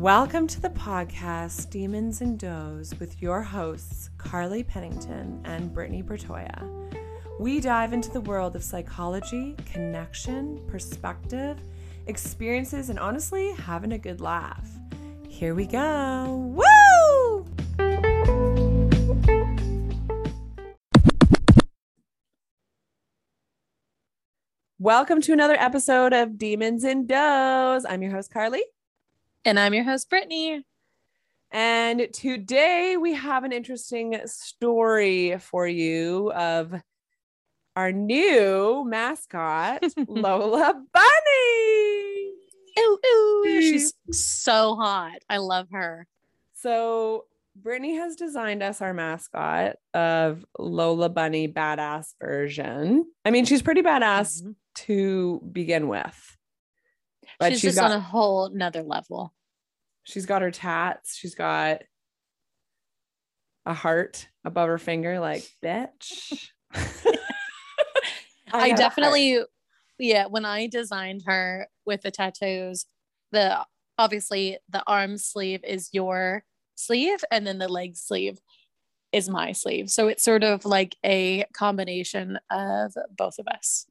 Welcome to the podcast Demons and Does with your hosts, Carly Pennington and Brittany Bertoya. We dive into the world of psychology, connection, perspective, experiences, and honestly, having a good laugh. Here we go. Woo! Welcome to another episode of Demons and Does. I'm your host, Carly. And I'm your host, Brittany. And today we have an interesting story for you of our new mascot, Lola Bunny. Ooh, ooh, she's so hot. I love her. So, Brittany has designed us our mascot of Lola Bunny badass version. I mean, she's pretty badass mm-hmm. to begin with. But she's, she's just got, on a whole nother level. She's got her tats. She's got a heart above her finger, like bitch. I, I definitely, yeah. When I designed her with the tattoos, the obviously the arm sleeve is your sleeve, and then the leg sleeve is my sleeve. So it's sort of like a combination of both of us.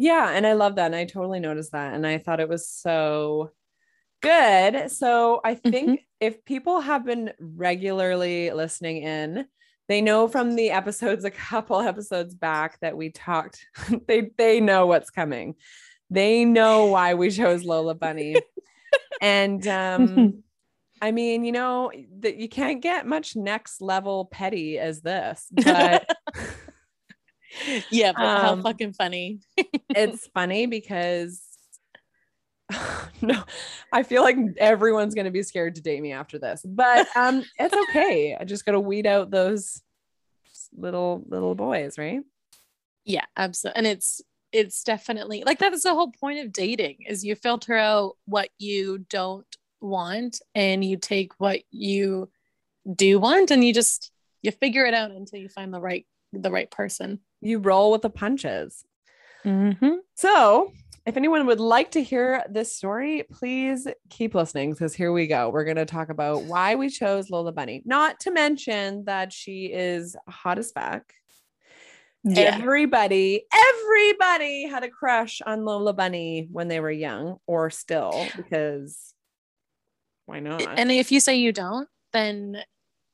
Yeah, and I love that. And I totally noticed that. And I thought it was so good. So I think mm-hmm. if people have been regularly listening in, they know from the episodes a couple episodes back that we talked they they know what's coming. They know why we chose Lola Bunny. and um I mean, you know, that you can't get much next level petty as this, but yeah, but um, how fucking funny. it's funny because no, I feel like everyone's going to be scared to date me after this, but um, it's okay. I just got to weed out those little little boys, right? Yeah, absolutely. And it's it's definitely like that's the whole point of dating is you filter out what you don't want and you take what you do want and you just you figure it out until you find the right the right person. You roll with the punches. Mm-hmm. So if anyone would like to hear this story, please keep listening because here we go. We're going to talk about why we chose Lola Bunny. Not to mention that she is hot as fuck. Yeah. Everybody, everybody had a crush on Lola Bunny when they were young or still because why not? And if you say you don't, then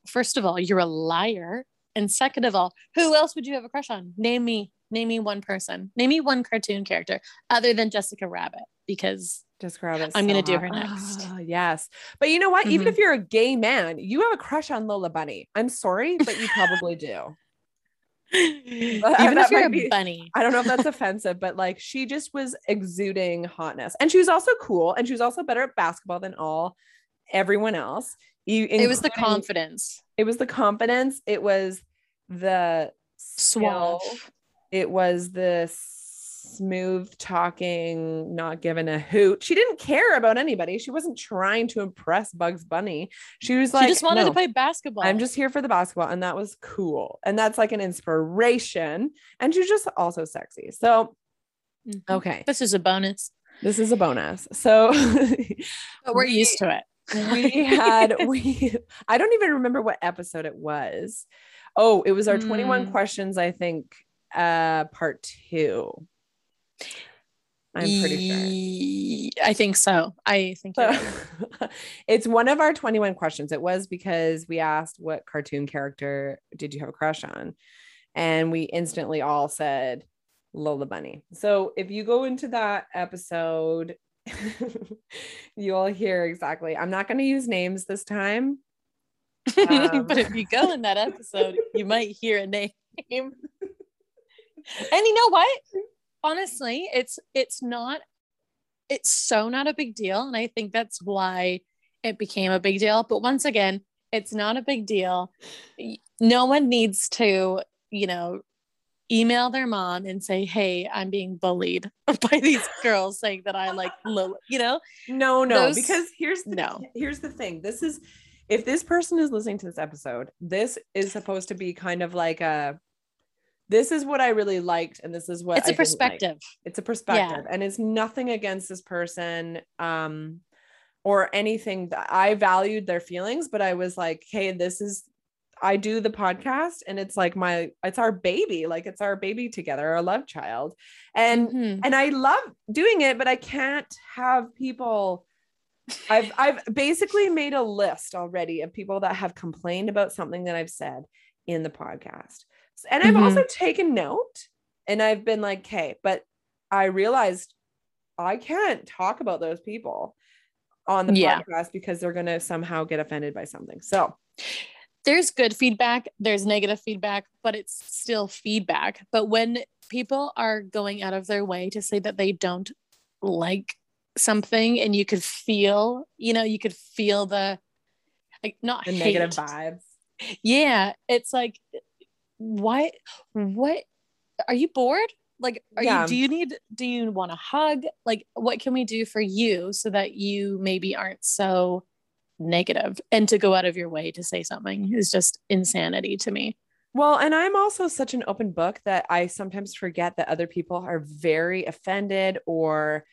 first of all, you're a liar. And second of all, who else would you have a crush on? Name me. Name me one person. Name me one cartoon character other than Jessica Rabbit because Jessica Rabbit. I'm so going to do her next. Oh, yes. But you know what? Mm-hmm. Even if you're a gay man, you have a crush on Lola Bunny. I'm sorry, but you probably do. Even if you're a be, bunny. I don't know if that's offensive, but like she just was exuding hotness. And she was also cool. And she was also better at basketball than all everyone else. You, it was the confidence. It was the confidence. It was the suave it was the smooth talking, not giving a hoot. She didn't care about anybody. She wasn't trying to impress Bugs Bunny. She was like, she just wanted no, to play basketball. I'm just here for the basketball. And that was cool. And that's like an inspiration. And she's just also sexy. So, mm-hmm. okay. This is a bonus. This is a bonus. So, but we're we, used to it. we had, we, I don't even remember what episode it was. Oh, it was our mm. 21 questions, I think, uh part two. I'm pretty sure. I think so. I think so. it's one of our 21 questions. It was because we asked what cartoon character did you have a crush on? And we instantly all said Lola Bunny. So if you go into that episode, you'll hear exactly. I'm not going to use names this time. Um, but if you go in that episode, you might hear a name and you know what? Honestly, it's it's not it's so not a big deal. And I think that's why it became a big deal. But once again, it's not a big deal. No one needs to, you know, email their mom and say, Hey, I'm being bullied by these girls saying that I like Lola, you know? No, no, Those, because here's the, no, here's the thing. This is if this person is listening to this episode, this is supposed to be kind of like a this is what I really liked, and this is what it's a perspective. Like. It's a perspective, yeah. and it's nothing against this person, um, or anything that I valued their feelings, but I was like, hey, this is I do the podcast and it's like my it's our baby, like it's our baby together, our love child. And Mhm. and I love doing it, but I can't have people I've I've basically made a list already of people that have complained about something that I've said in the podcast. And I've Mhm. also taken note and I've been like, okay, but I realized I can't talk about those people on the Yeah. podcast because they're going to somehow get offended by something. So, there's good feedback, there's negative feedback, but it's still feedback. But when people are going out of their way to say that they don't like something and you could feel, you know, you could feel the like not the hate. negative vibes. Yeah, it's like what what are you bored? Like are Yeah. you do you need do you want a hug? Like what can we do for you so that you maybe aren't so negative and to go out of your way to say something is just insanity to me. Well, and I'm also such an open book that I sometimes forget that other people are very offended or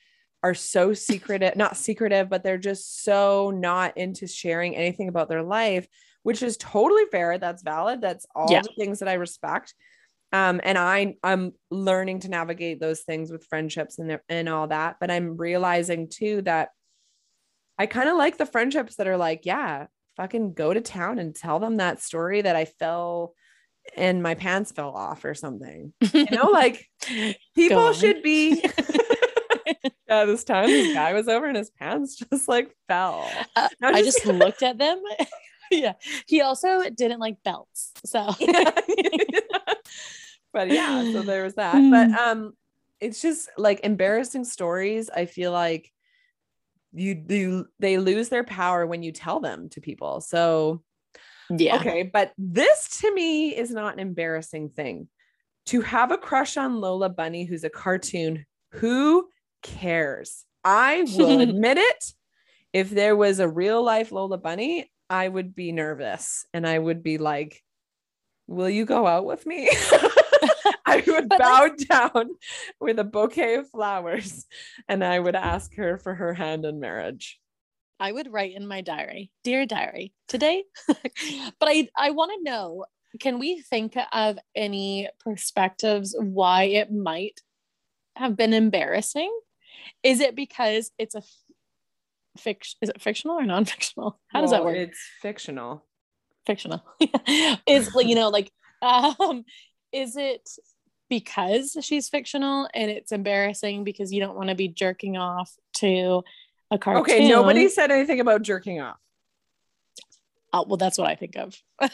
are so secretive, not secretive, but they're just so not into sharing anything about their life, which is totally fair. That's valid. That's all Yeah. the things that I respect. Um, and I I'm learning to navigate those things with friendships and and all that. But I'm realizing too that I kind of like the friendships that are like, yeah, fucking go to town and tell them that story that I fell and my pants fell off or something. You know, like people should be. yeah, this time this guy was over and his pants just like fell. Uh, I just looked at them. yeah. He also didn't like belts. So but yeah, so there was that. Mm. But um, it's just like embarrassing stories. I feel like you do they lose their power when you tell them to people. So yeah. Okay, but this to me is not an embarrassing thing. To have a crush on Lola Bunny, who's a cartoon, who cares? I will admit it. If there was a real life Lola Bunny, I would be nervous and I would be like, Will you go out with me? I would But bow down with a bouquet of flowers and I would ask her for her hand in marriage. I would write in my diary, dear diary, today. but I, I want to know can we think of any perspectives why it might have been embarrassing? Is it because it's a fiction? Is it fictional or non fictional? How does that work? It's fictional. fictional is like you know like um is it because she's fictional and it's embarrassing because you don't want to be jerking off to a cartoon Okay, nobody said anything about jerking off. oh, well that's what i think of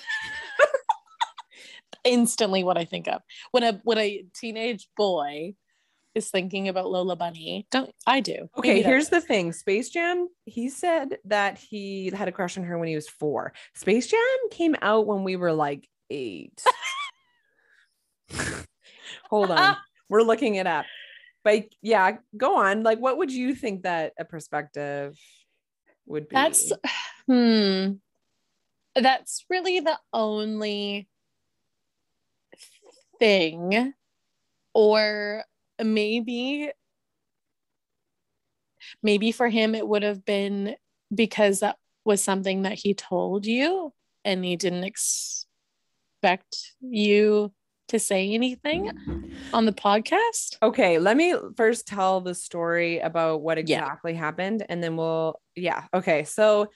instantly what i think of when a when a teenage boy is thinking about lola bunny don't i do Okay, here's the thing. Space Jam, he said that he had a crush on her when he was four. Space Jam came out when we were like eight. Hold on. We're looking it up. But yeah, go on. Like, what would you think that a perspective would be? That's hmm. That's really the only thing, or maybe, maybe for him it would have been because that was something that he told you, and he didn't expect you to say anything on the podcast. Okay, let me first tell the story about what Yeah. exactly happened and then we'll yeah. Okay. So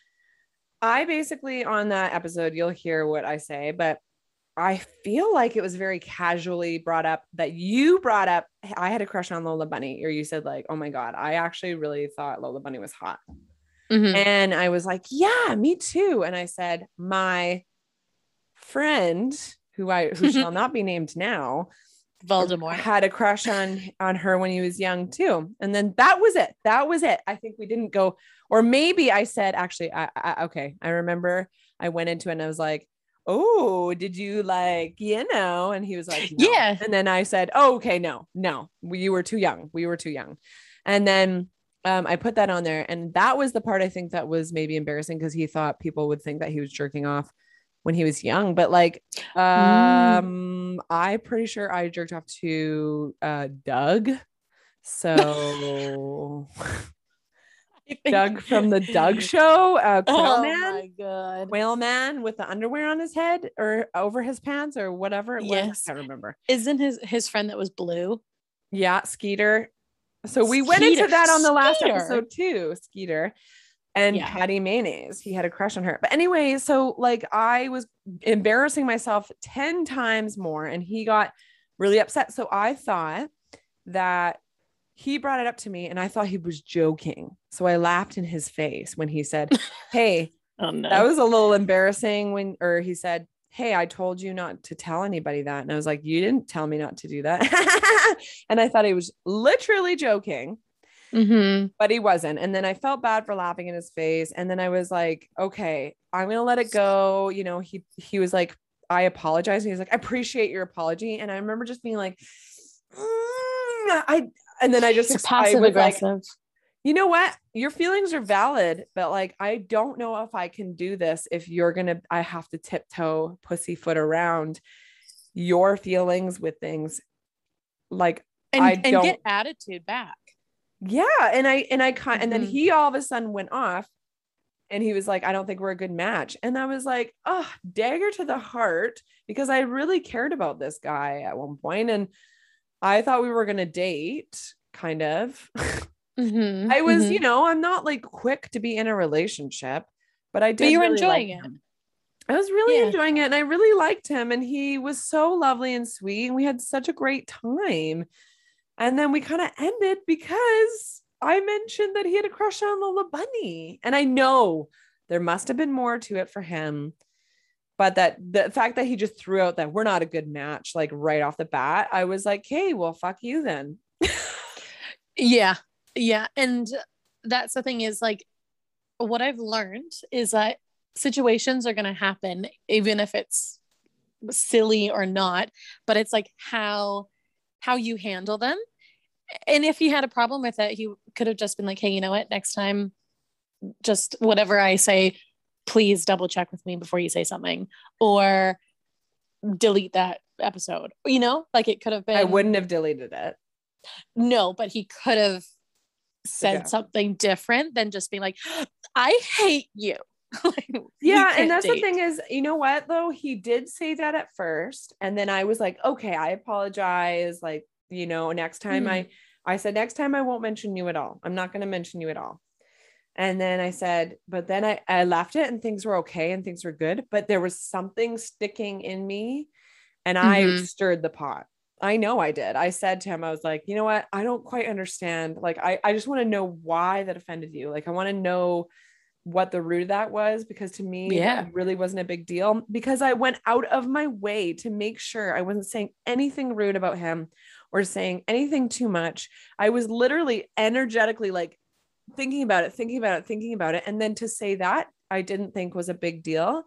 I basically on that episode you'll hear what I say, but I feel like it was very casually brought up that you brought up I had a crush on Lola Bunny or you said like, "Oh my god, I actually really thought Lola Bunny was hot." Mhm. And I was like, "Yeah, me too." And I said, "My friend who I who shall not be named now Voldemort. had a crush on on her when he was young too and then that was it that was it i think we didn't go or maybe i said actually I, I okay i remember i went into it and i was like oh did you like you know and he was like no. Yeah. and then i said oh okay no no we, you were too young we were too young and then um, I put that on there, and that was the part I think that was maybe embarrassing because he thought people would think that he was jerking off when he was young. But like, Mm. um, I'm pretty sure I jerked off to uh, Doug. So Doug from the Doug show, uh, Quail Oh Man, my god. Whale Man with the underwear on his head or over his pants or whatever it was. I can't remember. Isn't his his friend that was blue? Yeah, Skeeter. So we went into that on the last Skeeter. episode too, Skeeter. And Yeah. Patty Mayonnaise. He had a crush on her. But anyway, so like I was embarrassing myself 10 times more and he got really upset. So I thought that he brought it up to me and I thought he was joking. So I laughed in his face when he said, Hey, Oh no. that was a little embarrassing when, or he said, Hey, I told you not to tell anybody that. And I was like, You didn't tell me not to do that. and I thought he was literally joking, Mhm. but he wasn't. And then I felt bad for laughing in his face. And then I was like, Okay, I'm going to let it go. You know, he, he was like, I apologize. And he was like, I appreciate your apology. And I remember just being like, "Mm, I, and then I just, You're I passive was like, you know what your feelings are valid but like i don't know if i can do this if you're gonna i have to tiptoe pussyfoot around your feelings with things like and, I and don't- get attitude back. yeah and i and i kind and then Mhm. he all of a sudden went off and he was like i don't think we're a good match and i was like oh dagger to the heart because i really cared about this guy at one point and i thought we were gonna date kind of Mhm. I was, Mhm. you know, I'm not like quick to be in a relationship, but I did. but you were really enjoying like it. him. I was really Yeah. enjoying it and I really liked him and he was so lovely and sweet and we had such a great time. And then we kind of ended because I mentioned that he had a crush on Lola Bunny. And I know there must have been more to it for him. But that the fact that he just threw out that we're not a good match, like right off the bat, I was like, hey, well, fuck you then. Yeah. Yeah. And that's the thing is like what I've learned is that situations are going to happen, even if it's silly or not, but it's like how how you handle them. And if he had a problem with it, he could have just been like, hey, you know what? Next time, just whatever I say, please double check with me before you say something or delete that episode. You know, like it could have been I wouldn't have deleted it. no, but he could have said Yeah. something different than just being like, I hate you. Like, Yeah, and that's the thing is, you know what though? He did say that at first, and then I was like, okay, I apologize. Like, you know, next time I hmm. I said next time I won't mention you at all. I'm not going to mention you at all. And then I said, but then I I left it and things were okay and things were good, but there was something sticking in me and I Mhm. stirred the pot. I know I did. I said to him, I was like, you know what? I don't quite understand. Like, I, I just want to know why that offended you. Like, I want to know what the root of that was because to me, Yeah. really wasn't a big deal because I went out of my way to make sure I wasn't saying anything rude about him or saying anything too much. I was literally energetically like thinking about it, thinking about it, thinking about it. And then to say that I didn't think was a big deal.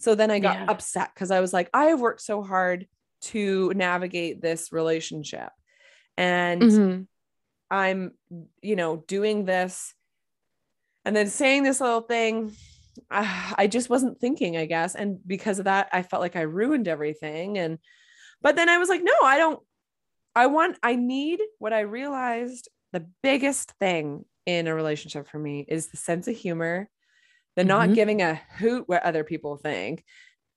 So then I got Yeah. upset because I was like, I have worked so hard to navigate this relationship. And Mhm. I'm, you know, doing this and then saying this little thing. I just wasn't thinking, I guess. And because of that, I felt like I ruined everything. And, but then I was like, no, I don't, I want, I need what I realized the biggest thing in a relationship for me is the sense of humor, the not Mhm. giving a hoot what other people think,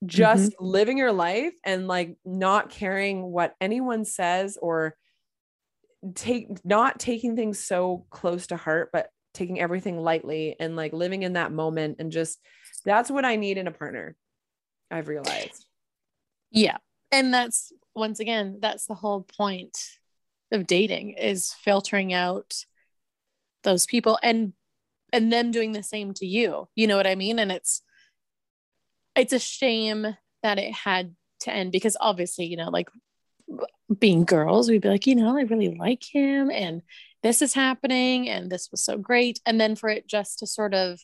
just living your life and like not caring what anyone says or take not taking things so close to heart but taking everything lightly and like living in that moment and just that's what I need in a partner. I've realized. Yeah. And that's once again, that's the whole point of dating is filtering out those people and and them doing the same to you. You know what I mean? And it's it's a shame that it had to end because obviously, you know, like being girls, we'd be like, you know, I really like him and this is happening and this was so great. And then for it just to sort of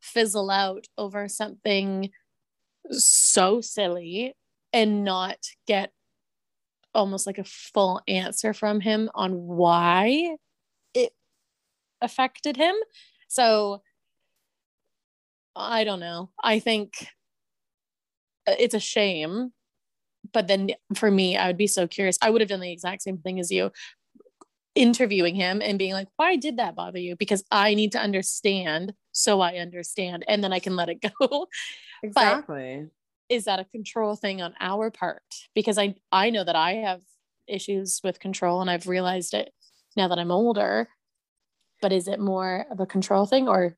fizzle out over something so silly and not get almost like a full answer from him on why affected him. So I don't know. I think uh, it's a shame. But then for me, I would be so curious. I would have done the exact same thing as you. interviewing him and being like, why did that bother you? Because I need to understand so I understand and then I can let it go. Exactly. But is that a control thing on our part? Because I I know that I have issues with control and I've realized it now that I'm older. But is it more of a control thing or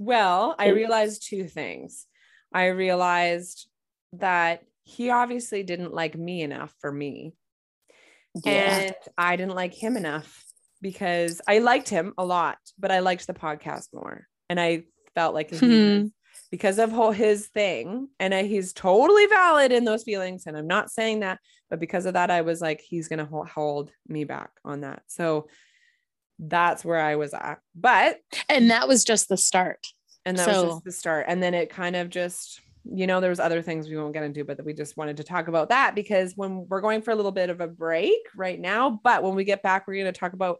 well, I realized two things. I realized that he obviously didn't like me enough for me. Yeah. And I didn't like him enough because I liked him a lot, but I liked the podcast more. And I felt like hmm. because of whole his thing, and I, he's totally valid in those feelings. And I'm not saying that, but because of that, I was like, he's going to hold, hold me back on that. So that's where I was at. But, and that was just the start. And that so, was just the start. And then it kind of just, you know, there was other things we won't get into, but we just wanted to talk about that because when we're going for a little bit of a break right now, but when we get back, we're going to talk about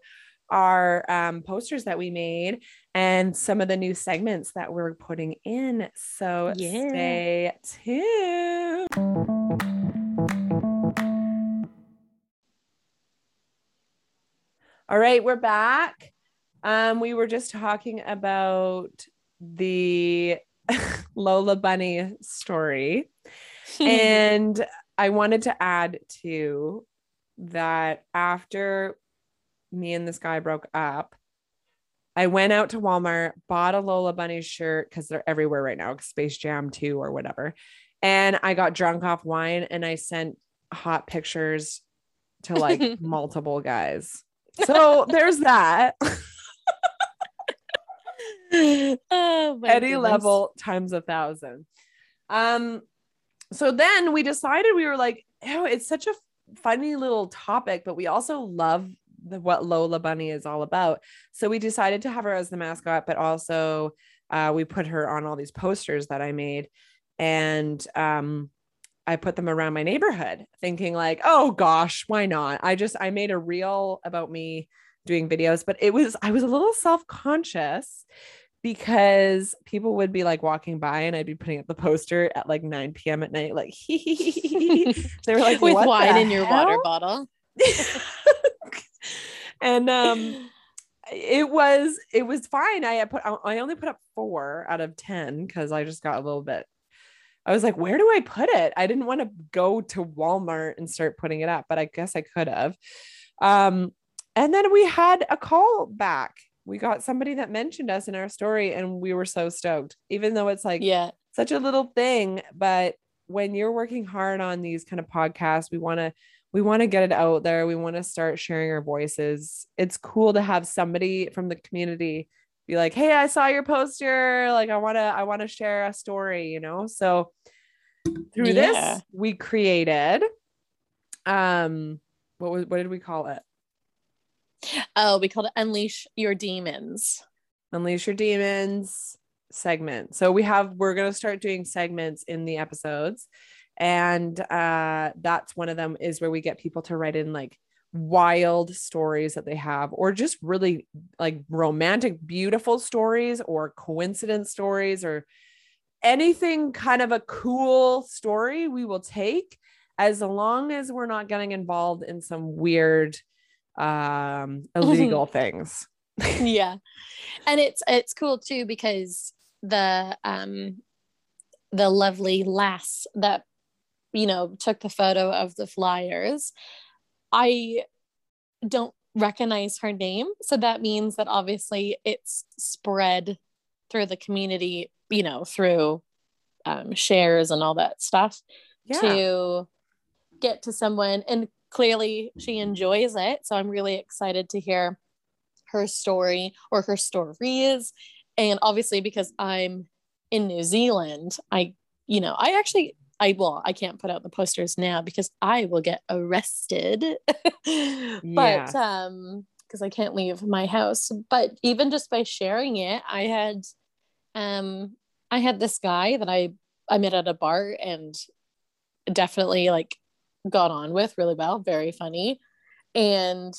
our um, posters that we made and some of the new segments that we're putting in. So yeah. stay tuned. All right, we're back. Um, we were just talking about the Lola Bunny story. and I wanted to add to that after me and this guy broke up, I went out to Walmart, bought a Lola Bunny shirt because they're everywhere right now, Space Jam 2 or whatever. And I got drunk off wine and I sent hot pictures to like multiple guys. So there's that. oh, Any level times a thousand. Um, so then we decided we were like, oh, it's such a funny little topic, but we also love the, what Lola Bunny is all about. So we decided to have her as the mascot, but also uh, we put her on all these posters that I made, and um, I put them around my neighborhood, thinking like, oh gosh, why not? I just I made a reel about me doing videos, but it was I was a little self conscious because people would be like walking by and I'd be putting up the poster at like 9 p.m. at night, like they were like with wine in your water bottle. and um it was it was fine. I put I only put up four out of ten because I just got a little bit. I was like, where do I put it? I didn't want to go to Walmart and start putting it up, but I guess I could have. Um, and then we had a call back we got somebody that mentioned us in our story and we were so stoked even though it's like yeah such a little thing but when you're working hard on these kind of podcasts we want to we want to get it out there we want to start sharing our voices it's cool to have somebody from the community be like hey i saw your poster like i want to i want to share a story you know so through yeah. this we created um what was what did we call it Oh, we called it Unleash Your Demons. Unleash Your Demons segment. So we have we're going to start doing segments in the episodes and uh that's one of them is where we get people to write in like wild stories that they have or just really like romantic beautiful stories or coincidence stories or anything kind of a cool story we will take as long as we're not getting involved in some weird um illegal things. Yeah. And it's it's cool too because the um the lovely lass that you know took the photo of the flyers i don't recognize her name so that means that obviously it's spread through the community you know through um, shares and all that stuff yeah. to get to someone and clearly she enjoys it. So I'm really excited to hear her story or her stories. And obviously, because I'm in New Zealand, I, you know, I actually, I well, I can't put out the posters now because I will get arrested. but um, because I can't leave my house. But even just by sharing it, I had um I had this guy that I I met at a bar and definitely like got on with really well, very funny. And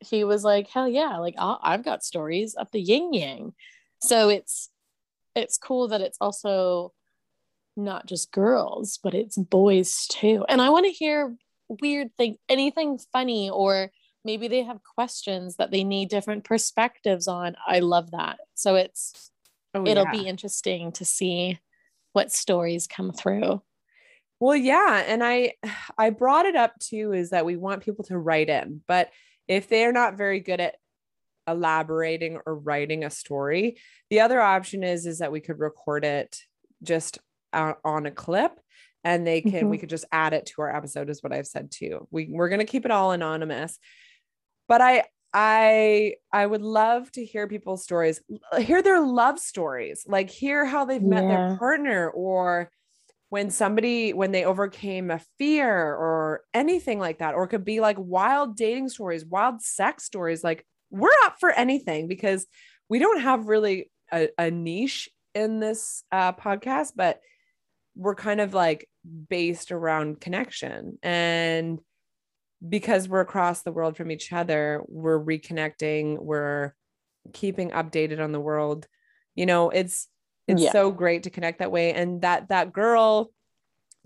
he was like, hell yeah, like i have got stories of the yin yang. So it's it's cool that it's also not just girls, but it's boys too. And I want to hear weird thing, anything funny or maybe they have questions that they need different perspectives on. I love that. So it's oh, it'll yeah. be interesting to see what stories come through. Well, yeah, and I I brought it up too is that we want people to write in, but if they're not very good at elaborating or writing a story, the other option is is that we could record it just on a clip and they can mm-hmm. we could just add it to our episode is what I've said too. We we're going to keep it all anonymous. But I I I would love to hear people's stories, hear their love stories, like hear how they've met yeah. their partner or when somebody when they overcame a fear or anything like that or it could be like wild dating stories wild sex stories like we're up for anything because we don't have really a, a niche in this uh, podcast but we're kind of like based around connection. And because we're across the world from each other we're reconnecting we're keeping updated on the world. You know it's it's yeah. so great to connect that way. And that that girl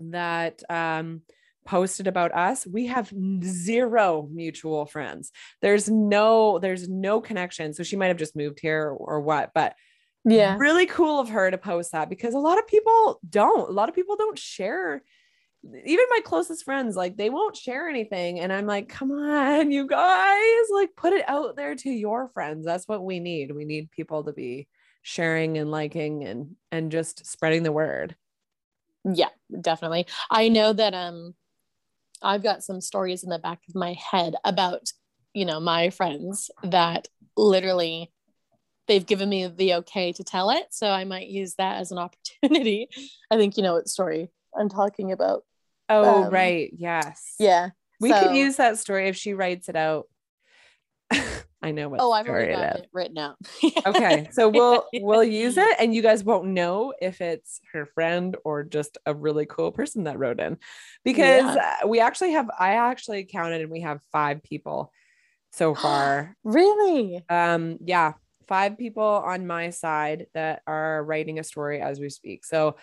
that um posted about us we have zero mutual friends. There's no there's no connection. So she might have just moved here or, or what but yeah. really cool of her to post that because a lot of people don't. A lot of people don't share. Even my closest friends like they won't share anything and i'm like come on you guys like put it out there to your friends. That's what we need. We need people to be sharing and liking and and just spreading the word. Yeah definitely. I know that um i've got some stories in the back of my head about you know my friends that literally they've given me the okay to tell it so i might use that as an opportunity i think you know what story i'm talking about oh um, right yes yeah we so, could use that story if she writes it out I know what. Oh, I've already got it, it written out. okay, so we'll we'll use it, and you guys won't know if it's her friend or just a really cool person that wrote in, because yeah. Uh, we actually have. I actually counted, and we have five people so far. really? Um. Yeah, five people on my side that are writing a story as we speak. So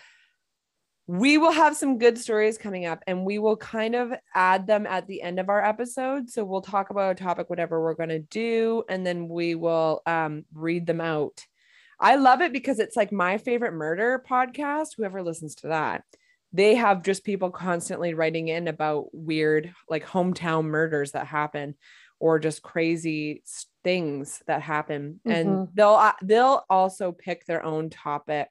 we will have some good stories coming up and we will kind of add them at the end of our episode. So we'll talk about a topic whatever we're going to do and then we will um, read them out. I love it because it's like my favorite murder podcast whoever listens to that. They have just people constantly writing in about weird like hometown murders that happen or just crazy things that happen mm-hmm. and they'll uh, they'll also pick their own topic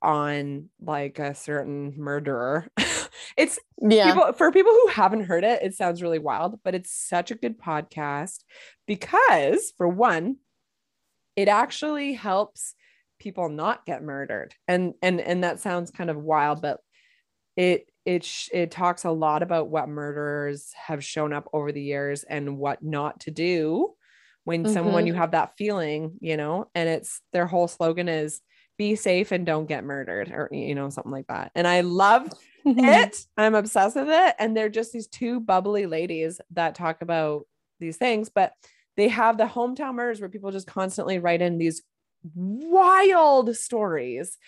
on like a certain murderer. it's yeah people, for people who haven't heard it, it sounds really wild, but it's such a good podcast because for one, it actually helps people not get murdered. And and and that sounds kind of wild, but it it it talks a lot about what murderers have shown up over the years and what not to do when mm-hmm. someone you have that feeling, you know, and it's their whole slogan is be safe and don't get murdered or you know something like that. And i love it. I'm obsessed with it. And they're just these two bubbly ladies that talk about these things but they have the hometown murders where people just constantly write in these wild stories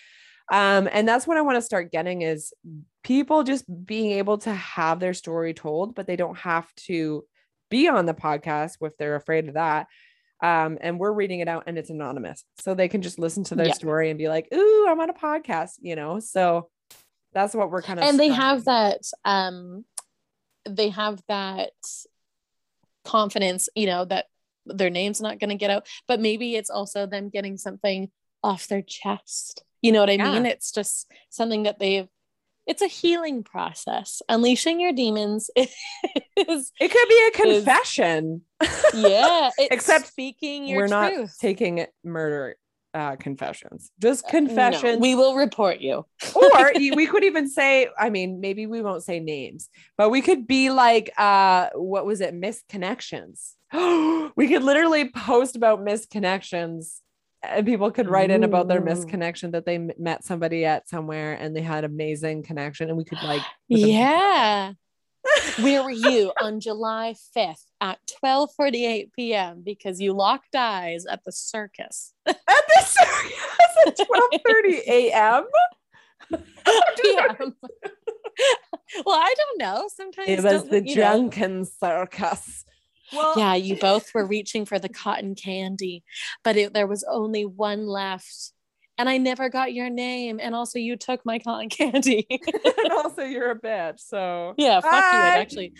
um, and that's what i want to start getting is people just being able to have their story told but they don't have to be on the podcast if they're afraid of that. Um, and we're reading it out and it's anonymous. So they can just listen to their yeah. story and be like ooh i'm on a podcast you know? So that's what we're kind of and they have that um they have that confidence you know that their name's not going to get out but maybe it's also them getting something off their chest you know what i yeah. mean it's just something that they've it's a healing process. Unleashing your demons is it could be a confession. Is, yeah, except speaking your we're truth. not taking murder uh, confessions, just confessions. Uh, no, we will report you. or we could even say, I mean, maybe we won't say names, but we could be like, uh, what was it, misconnections? we could literally post about misconnections and people could write in about their misconnection that they met somebody at somewhere and they had amazing connection and we could like yeah. Where were you on july 5th at 12:48 p.m because you locked eyes at the circus? At the circus at 12:30 a.m well i don't know. Sometimes it was the drunken know. circus Well, yeah, you both were reaching for the cotton candy, but it, there was only one left. And I never got your name. And also, you took my cotton candy. and also, you're a bitch. So, yeah, fuck Bye. you, actually.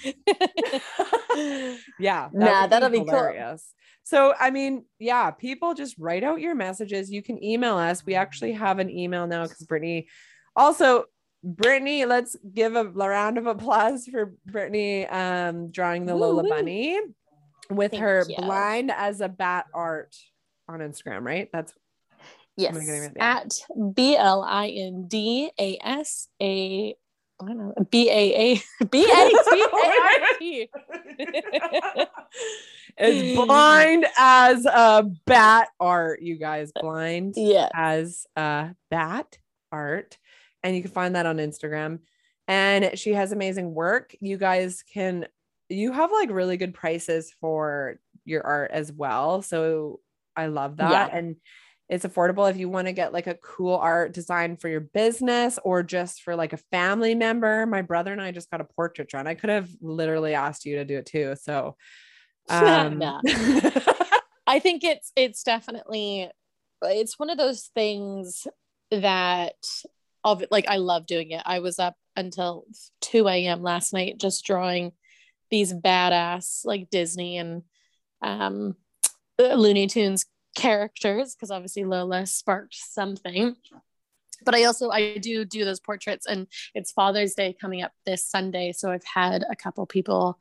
yeah. that Nah, would that'll be cool. hilarious. So, I mean, yeah, people just write out your messages. You can email us. We actually have an email now because Brittany also, Brittany, let's give a round of applause for Brittany um, drawing the Lola Woo-woo. Bunny with Thank her you. blind as a bat art on Instagram, right? That's yes. I getting it? Yeah. At B L I N D A S A. I don't know. B A A B A T A R T. it's blind as a bat art, you guys. Blind Yeah. as a bat art. And you can find that on Instagram. And she has amazing work. You guys can, you have like really good prices for your art as well. So I love that. Yeah. And it's affordable if you want to get like a cool art design for your business or just for like a family member. My brother and I just got a portrait drawn. I could have literally asked you to do it too. So, um, I think it's it's definitely it's one of those things that of like I love doing it. I was up until 2 a.m. last night just drawing these badass like Disney and um Looney Tunes characters because obviously Lola sparked something. But I also I do do those portraits and it's Father's Day coming up this Sunday so I've had a couple people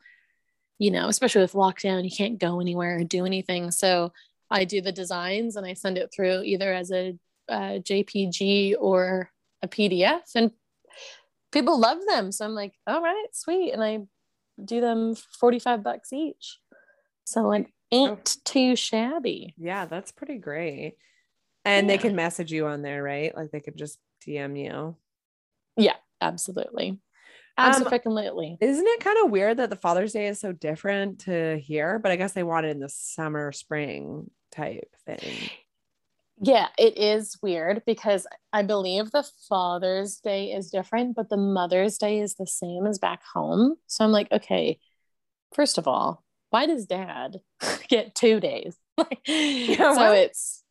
you know, especially with lockdown, you can't go anywhere or do anything. So I do the designs and I send it through either as a, uh JPG or a PDF, and people love them. So I'm like, all right, sweet, and I do them 45 bucks each. So it ain't too shabby. yeah, that's pretty great. And they can message you on there, right? Like they could just DM you. Yeah, absolutely, Um, absolutely. Isn't it kind of weird that the Father's Day is so different to here? But I guess they want it in the summer, spring type thing. Yeah, it is weird because I believe the Father's Day is different, but the Mother's Day is the same as back home. So I'm like, okay, first of all, why does dad get two days? so well, it's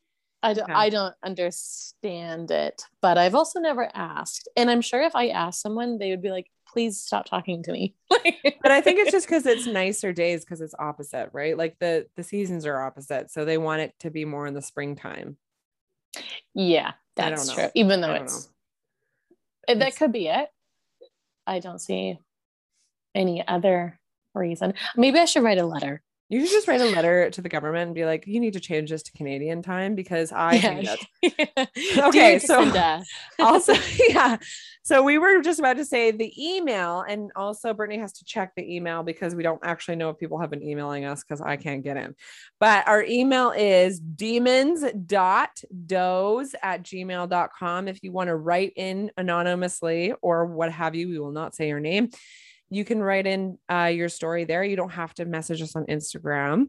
I don't yeah. I don't understand it, but I've also never asked. And I'm sure if I asked someone, they would be like, please stop talking to me. But I think it's just because it's nicer days because it's opposite, right? Like the the seasons are opposite, so they want it to be more in the springtime. Yeah, I don't that's know. true. Even though it's it- that could be it. I don't see any other reason. Maybe I should write a letter. You should just write a letter to the government and be like, you need to change this to Canadian time because I think that's Okay, so- also yeah. So we were just about to say the email and also brittany has to check the email because we don't actually know if people have been emailing us because i can't get in. But our email is demons.doze at gmail.com if you want to write in anonymously or what have you we will not say your name you can write in uh, your story there you don't have to message us on instagram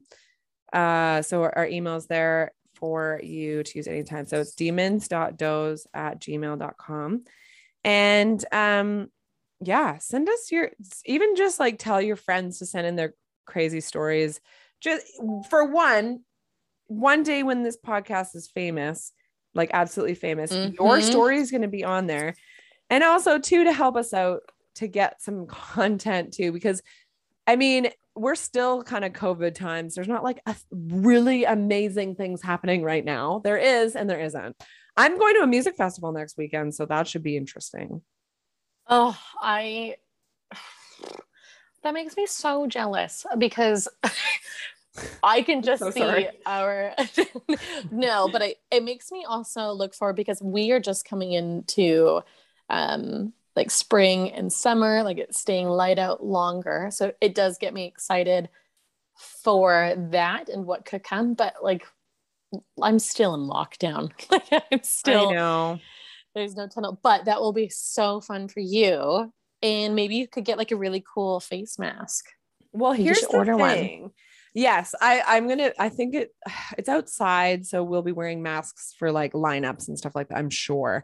uh, so our, our email is there for you to use anytime. So it's demons.doze at gmail.com. And um, yeah, send us your even just like tell your friends to send in their crazy stories. Just for one, one day when this podcast is famous, like absolutely famous, your Mhm. story is going to be on there. And also, two, to help us out to get some content too, because I mean, we're still kind of COVID times. There's not like a really amazing things happening right now. There is, and there isn't. I'm going to a music festival next weekend, so that should be interesting. Oh, I that makes me so jealous because I can just So see sorry. our no, but I, it makes me also look forward because we are just coming into um like spring and summer, like it's staying light out longer. So it does get me excited for that and what could come. But like I'm still in lockdown. Like I'm still I know. there's no tunnel, but that will be so fun for you. And maybe you could get like a really cool face mask. Well, You here's the order one. thing. Yes, I I'm gonna. I think it it's outside, so we'll be wearing masks for like lineups and stuff like that. I'm sure,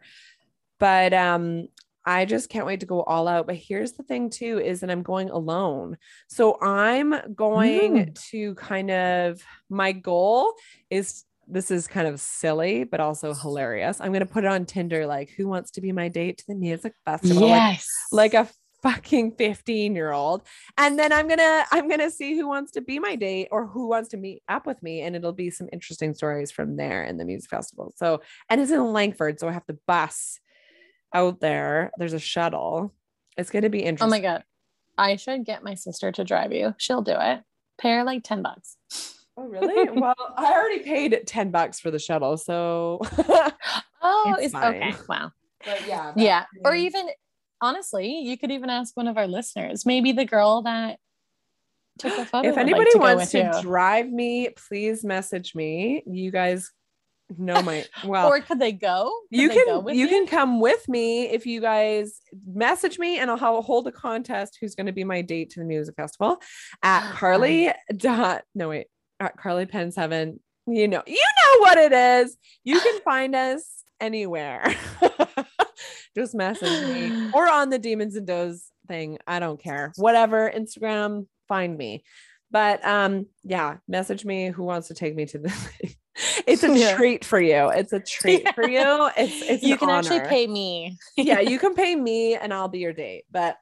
but um, I just can't wait to go all out. But here's the thing, too, is that I'm going alone. So I'm going Mm. to kind of, my goal is this is kind of silly, but also hilarious. I'm going to put it on Tinder like, who wants to be my date to the music festival? Like, Yes. like a fucking 15 year old and then i'm gonna i'm gonna see who wants to be my date or who wants to meet up with me and it'll be some interesting stories from there in the music festival so and it's in langford so i have to bus out there there's a shuttle it's gonna be interesting. Oh my god. I should get my sister to drive you. She'll do it. Pay her like 10 bucks. oh really well i already paid 10 bucks for the shuttle so Oh, It's it's, okay. Wow. but yeah Yeah. Or even honestly, you could even ask one of our listeners, maybe the girl that took a photo. if would like anybody to wants to you. drive me please message me you guys know my well or could they go? Could you go can with you can come with me if you guys message me and I'll hold a contest who's going to be my date to the music festival at Carly dot no wait at Carly Pen seven. You know you know what it is. You can find us anywhere. Just message me or on the demons and does thing. I don't care. Whatever Instagram find me. But um yeah message me who wants to take me to the it's a Yeah. treat for you it's a treat for you it's it's you an can actually pay me. yeah you can pay me and I'll be your date but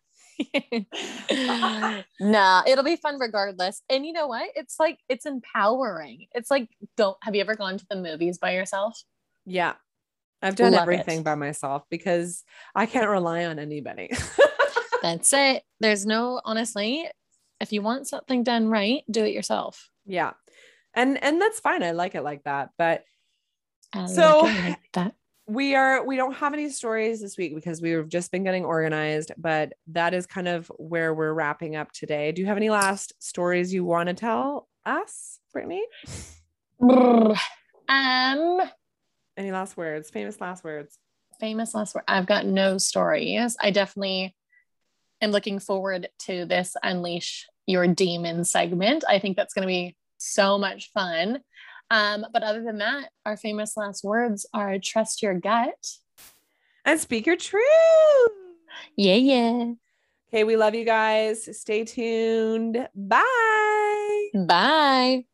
nah, it'll be fun regardless. And you know what? It's like it's empowering. It's like don't have you ever gone to the movies by yourself? yeah I've done Love everything it. by myself because I can't rely on anybody That's it. There's no honestly, if you want something done right, do it yourself. yeah and and that's fine I like it like that but I So- like that. we are we don't have any stories this week because we've just been getting organized but that is kind of where we're wrapping up today do you have any last stories you want to tell us brittany Um any last words famous last words famous last word. I've got no stories. I definitely am looking forward to this unleash your demon segment. I think that's going to be so much fun. Um, but other than that, our famous last words are trust your gut. and speak your truth Yeah, yeah. okay we love you guys stay tuned bye Bye.